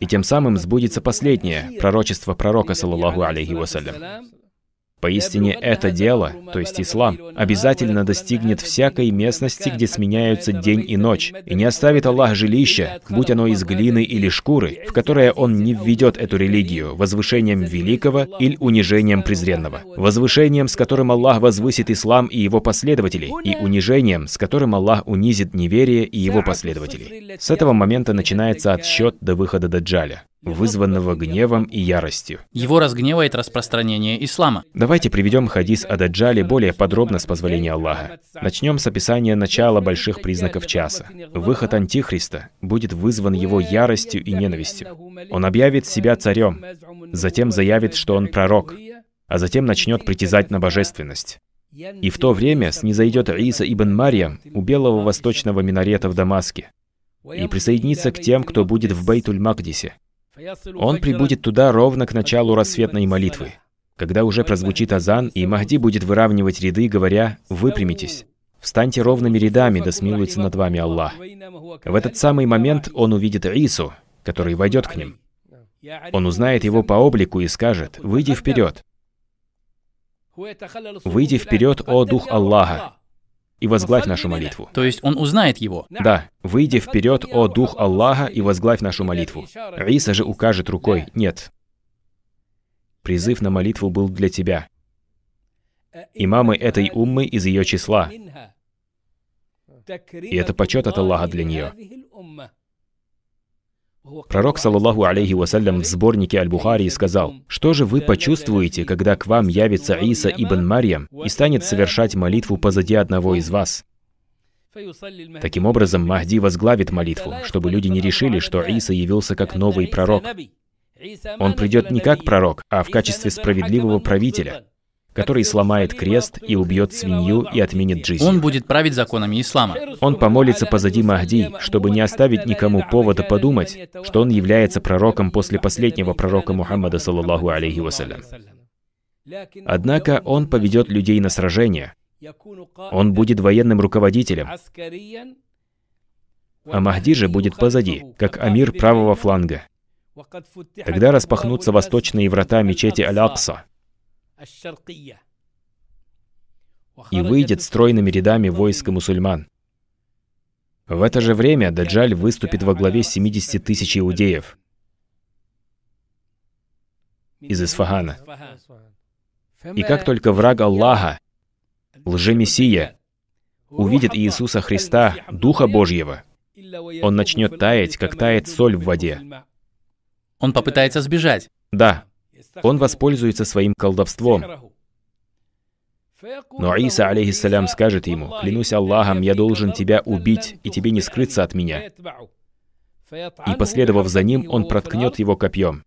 Speaker 2: и тем самым сбудется последнее пророчество пророка, саллаллаху алейхи вассалям. Поистине это дело, то есть ислам, обязательно достигнет всякой местности, где сменяются день и ночь, и не оставит Аллах жилища, будь оно из глины или шкуры, в которое Он не введет эту религию возвышением великого или унижением презренного, возвышением, с которым Аллах возвысит ислам и его последователей, и унижением, с которым Аллах унизит неверие и его последователей. С этого момента начинается отсчет до выхода Даджаля вызванного гневом и яростью.
Speaker 1: Его разгневает распространение ислама.
Speaker 2: Давайте приведем хадис о Даджале более подробно с позволения Аллаха. Начнем с описания начала больших признаков часа. Выход Антихриста будет вызван его яростью и ненавистью. Он объявит себя царем, затем заявит, что он пророк, а затем начнет притязать на божественность. И в то время снизойдет Иса ибн Марьям у белого восточного минарета в Дамаске и присоединится к тем, кто будет в Бейтуль-Магдисе. Он прибудет туда ровно к началу рассветной молитвы, когда уже прозвучит азан, и Махди будет выравнивать ряды, говоря «Выпрямитесь». Встаньте ровными рядами, да смилуется над вами Аллах. В этот самый момент он увидит Ису, который войдет к ним. Он узнает его по облику и скажет «Выйди вперед». «Выйди вперед, о Дух Аллаха, и возглавь нашу молитву.
Speaker 1: То есть он узнает его?
Speaker 2: Да. Выйди вперед, о Дух Аллаха, и возглавь нашу молитву. Иса же укажет рукой, нет. Призыв на молитву был для тебя. Имамы этой уммы из ее числа. И это почет от Аллаха для нее. Пророк, саллаллаху алейхи вассалям, в сборнике Аль-Бухари сказал, «Что же вы почувствуете, когда к вам явится Иса ибн Марьям и станет совершать молитву позади одного из вас?» Таким образом, Махди возглавит молитву, чтобы люди не решили, что Иса явился как новый пророк. Он придет не как пророк, а в качестве справедливого правителя, который сломает крест и убьет свинью и отменит жизнь.
Speaker 1: Он будет править законами ислама.
Speaker 2: Он помолится позади Махди, чтобы не оставить никому повода подумать, что он является пророком после последнего пророка Мухаммада, саллаллаху алейхи вассалям. Однако он поведет людей на сражение. Он будет военным руководителем. А Махди же будет позади, как амир правого фланга. Тогда распахнутся восточные врата мечети Аль-Акса, и выйдет стройными рядами войска мусульман. В это же время Даджаль выступит во главе 70 тысяч иудеев из Исфахана. И как только враг Аллаха, лжемессия, увидит Иисуса Христа, Духа Божьего, он начнет таять, как тает соль в воде.
Speaker 1: Он попытается сбежать.
Speaker 2: Да, он воспользуется своим колдовством. Но Иса, алейхиссалям, скажет ему, «Клянусь Аллахом, я должен тебя убить, и тебе не скрыться от меня». И, последовав за ним, он проткнет его копьем.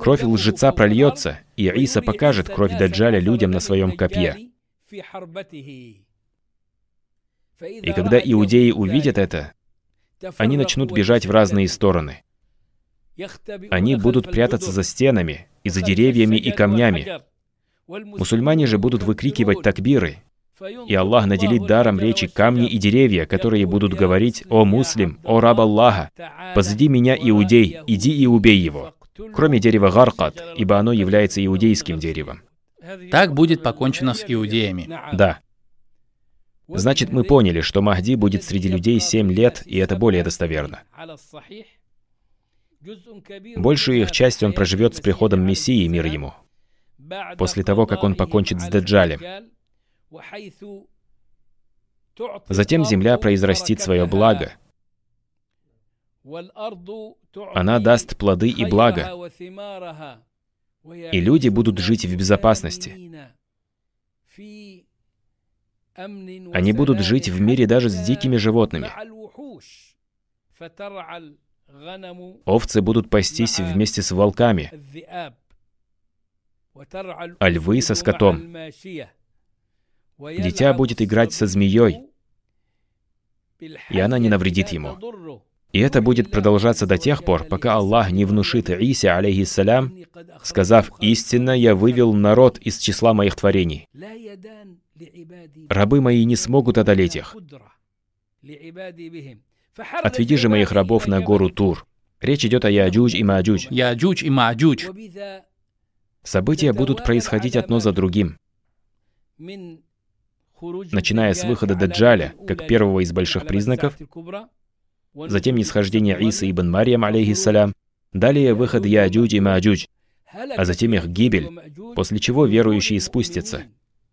Speaker 2: Кровь лжеца прольется, и Иса покажет кровь Даджаля людям на своем копье. И когда иудеи увидят это, они начнут бежать в разные стороны. Они будут прятаться за стенами и за деревьями и камнями. Мусульмане же будут выкрикивать такбиры, и Аллах наделит даром речи камни и деревья, которые будут говорить «О муслим, о раб Аллаха, позади меня иудей, иди и убей его». Кроме дерева гаркат, ибо оно является иудейским деревом.
Speaker 1: Так будет покончено с иудеями.
Speaker 2: Да. Значит, мы поняли, что Махди будет среди людей семь лет, и это более достоверно. Большую их часть он проживет с приходом Мессии, мир ему, после того, как он покончит с Даджалем. Затем земля произрастит свое благо. Она даст плоды и благо. И люди будут жить в безопасности. Они будут жить в мире даже с дикими животными. Овцы будут пастись вместе с волками, а львы со скотом. Дитя будет играть со змеей, и она не навредит ему. И это будет продолжаться до тех пор, пока Аллах не внушит Исе, алейхиссалям, сказав, «Истинно я вывел народ из числа моих творений. Рабы мои не смогут одолеть их. Отведи же моих рабов на гору Тур». Речь идет о Яджудж и Маджудж.
Speaker 1: Яджудж и Маджудж.
Speaker 2: События будут происходить одно за другим начиная с выхода Даджаля, как первого из больших признаков, затем нисхождение Иса ибн Марьям, алейхиссалям, далее выход Яджудж и Маджудж, а затем их гибель, после чего верующие спустятся.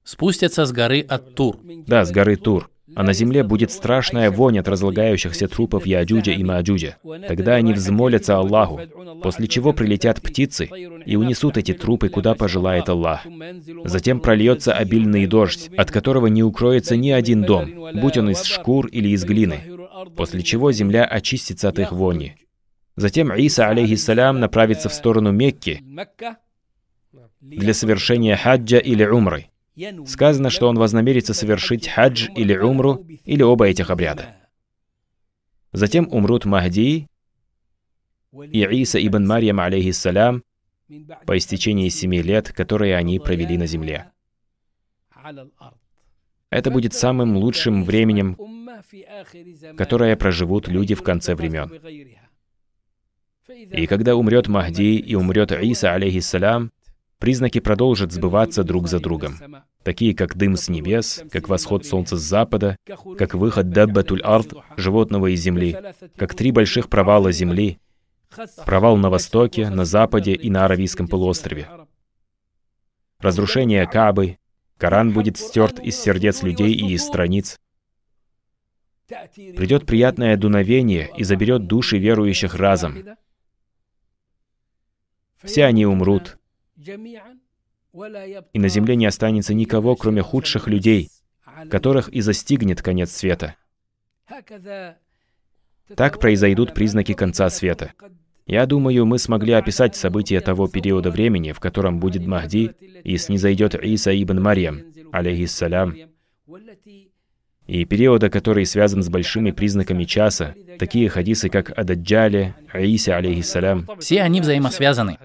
Speaker 1: Спустятся с горы от Тур.
Speaker 2: Да, с горы Тур а на земле будет страшная вонь от разлагающихся трупов Яджуджа и Маджуджа. Тогда они взмолятся Аллаху, после чего прилетят птицы и унесут эти трупы, куда пожелает Аллах. Затем прольется обильный дождь, от которого не укроется ни один дом, будь он из шкур или из глины, после чего земля очистится от их вони. Затем Иса, алейхиссалям, направится в сторону Мекки для совершения хаджа или умры. Сказано, что он вознамерится совершить хадж или умру, или оба этих обряда. Затем умрут Махди и Иса ибн Марьям, алейхиссалям, по истечении семи лет, которые они провели на земле. Это будет самым лучшим временем, которое проживут люди в конце времен. И когда умрет Махди и умрет Иса, алейхиссалям, Признаки продолжат сбываться друг за другом, такие как дым с небес, как восход солнца с запада, как выход Даббатуль Ард, животного из земли, как три больших провала земли, провал на востоке, на западе и на Аравийском полуострове. Разрушение Каабы, Коран будет стерт из сердец людей и из страниц. Придет приятное дуновение и заберет души верующих разом. Все они умрут, и на земле не останется никого, кроме худших людей, которых и застигнет конец света. Так произойдут признаки конца света. Я думаю, мы смогли описать события того периода времени, в котором будет Махди, и снизойдет Иса ибн Марьям, алейхиссалям, и периода, который связан с большими признаками часа, такие хадисы, как о Даджале, Аисе, алейхиссалям.
Speaker 1: Все они взаимосвязаны.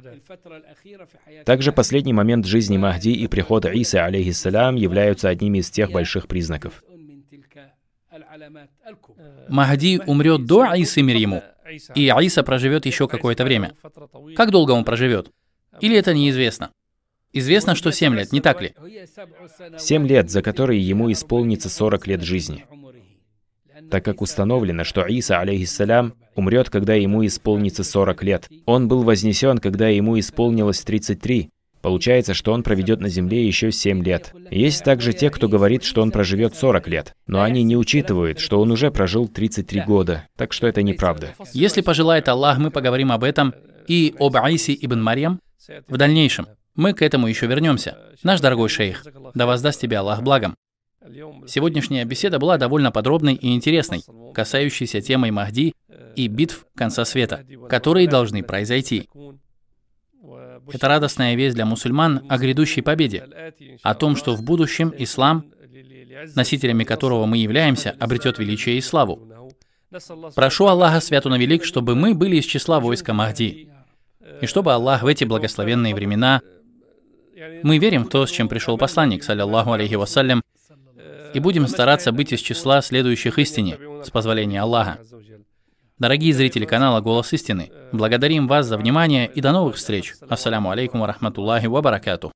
Speaker 2: Также последний момент жизни Махди и приход Исы, алейхиссалям, являются одними из тех больших признаков.
Speaker 1: Махди умрет до Исы мир ему, и Аиса проживет еще какое-то время. Как долго он проживет? Или это неизвестно? Известно, что 7 лет, не так ли?
Speaker 2: 7 лет, за которые ему исполнится 40 лет жизни. Так как установлено, что Иса, алейхиссалям, умрет, когда ему исполнится 40 лет. Он был вознесен, когда ему исполнилось 33. Получается, что он проведет на земле еще 7 лет. Есть также те, кто говорит, что он проживет 40 лет, но они не учитывают, что он уже прожил 33 года, так что это неправда.
Speaker 1: Если пожелает Аллах, мы поговорим об этом и об Аисе ибн Марьям в дальнейшем. Мы к этому еще вернемся. Наш дорогой шейх, да воздаст тебе Аллах благом. Сегодняшняя беседа была довольно подробной и интересной, касающейся темы Махди и битв конца света, которые должны произойти. Это радостная весть для мусульман о грядущей победе, о том, что в будущем ислам носителями которого мы являемся, обретет величие и славу. Прошу Аллаха Святуна Велик, чтобы мы были из числа войска Махди, и чтобы Аллах в эти благословенные времена мы верим в то, с чем пришел посланник, саллиллаху алейхи вассалям, и будем стараться быть из числа следующих истине, с позволения Аллаха. Дорогие зрители канала «Голос истины», благодарим вас за внимание и до новых встреч. Ассаляму алейкум ва рахматуллахи ва баракату.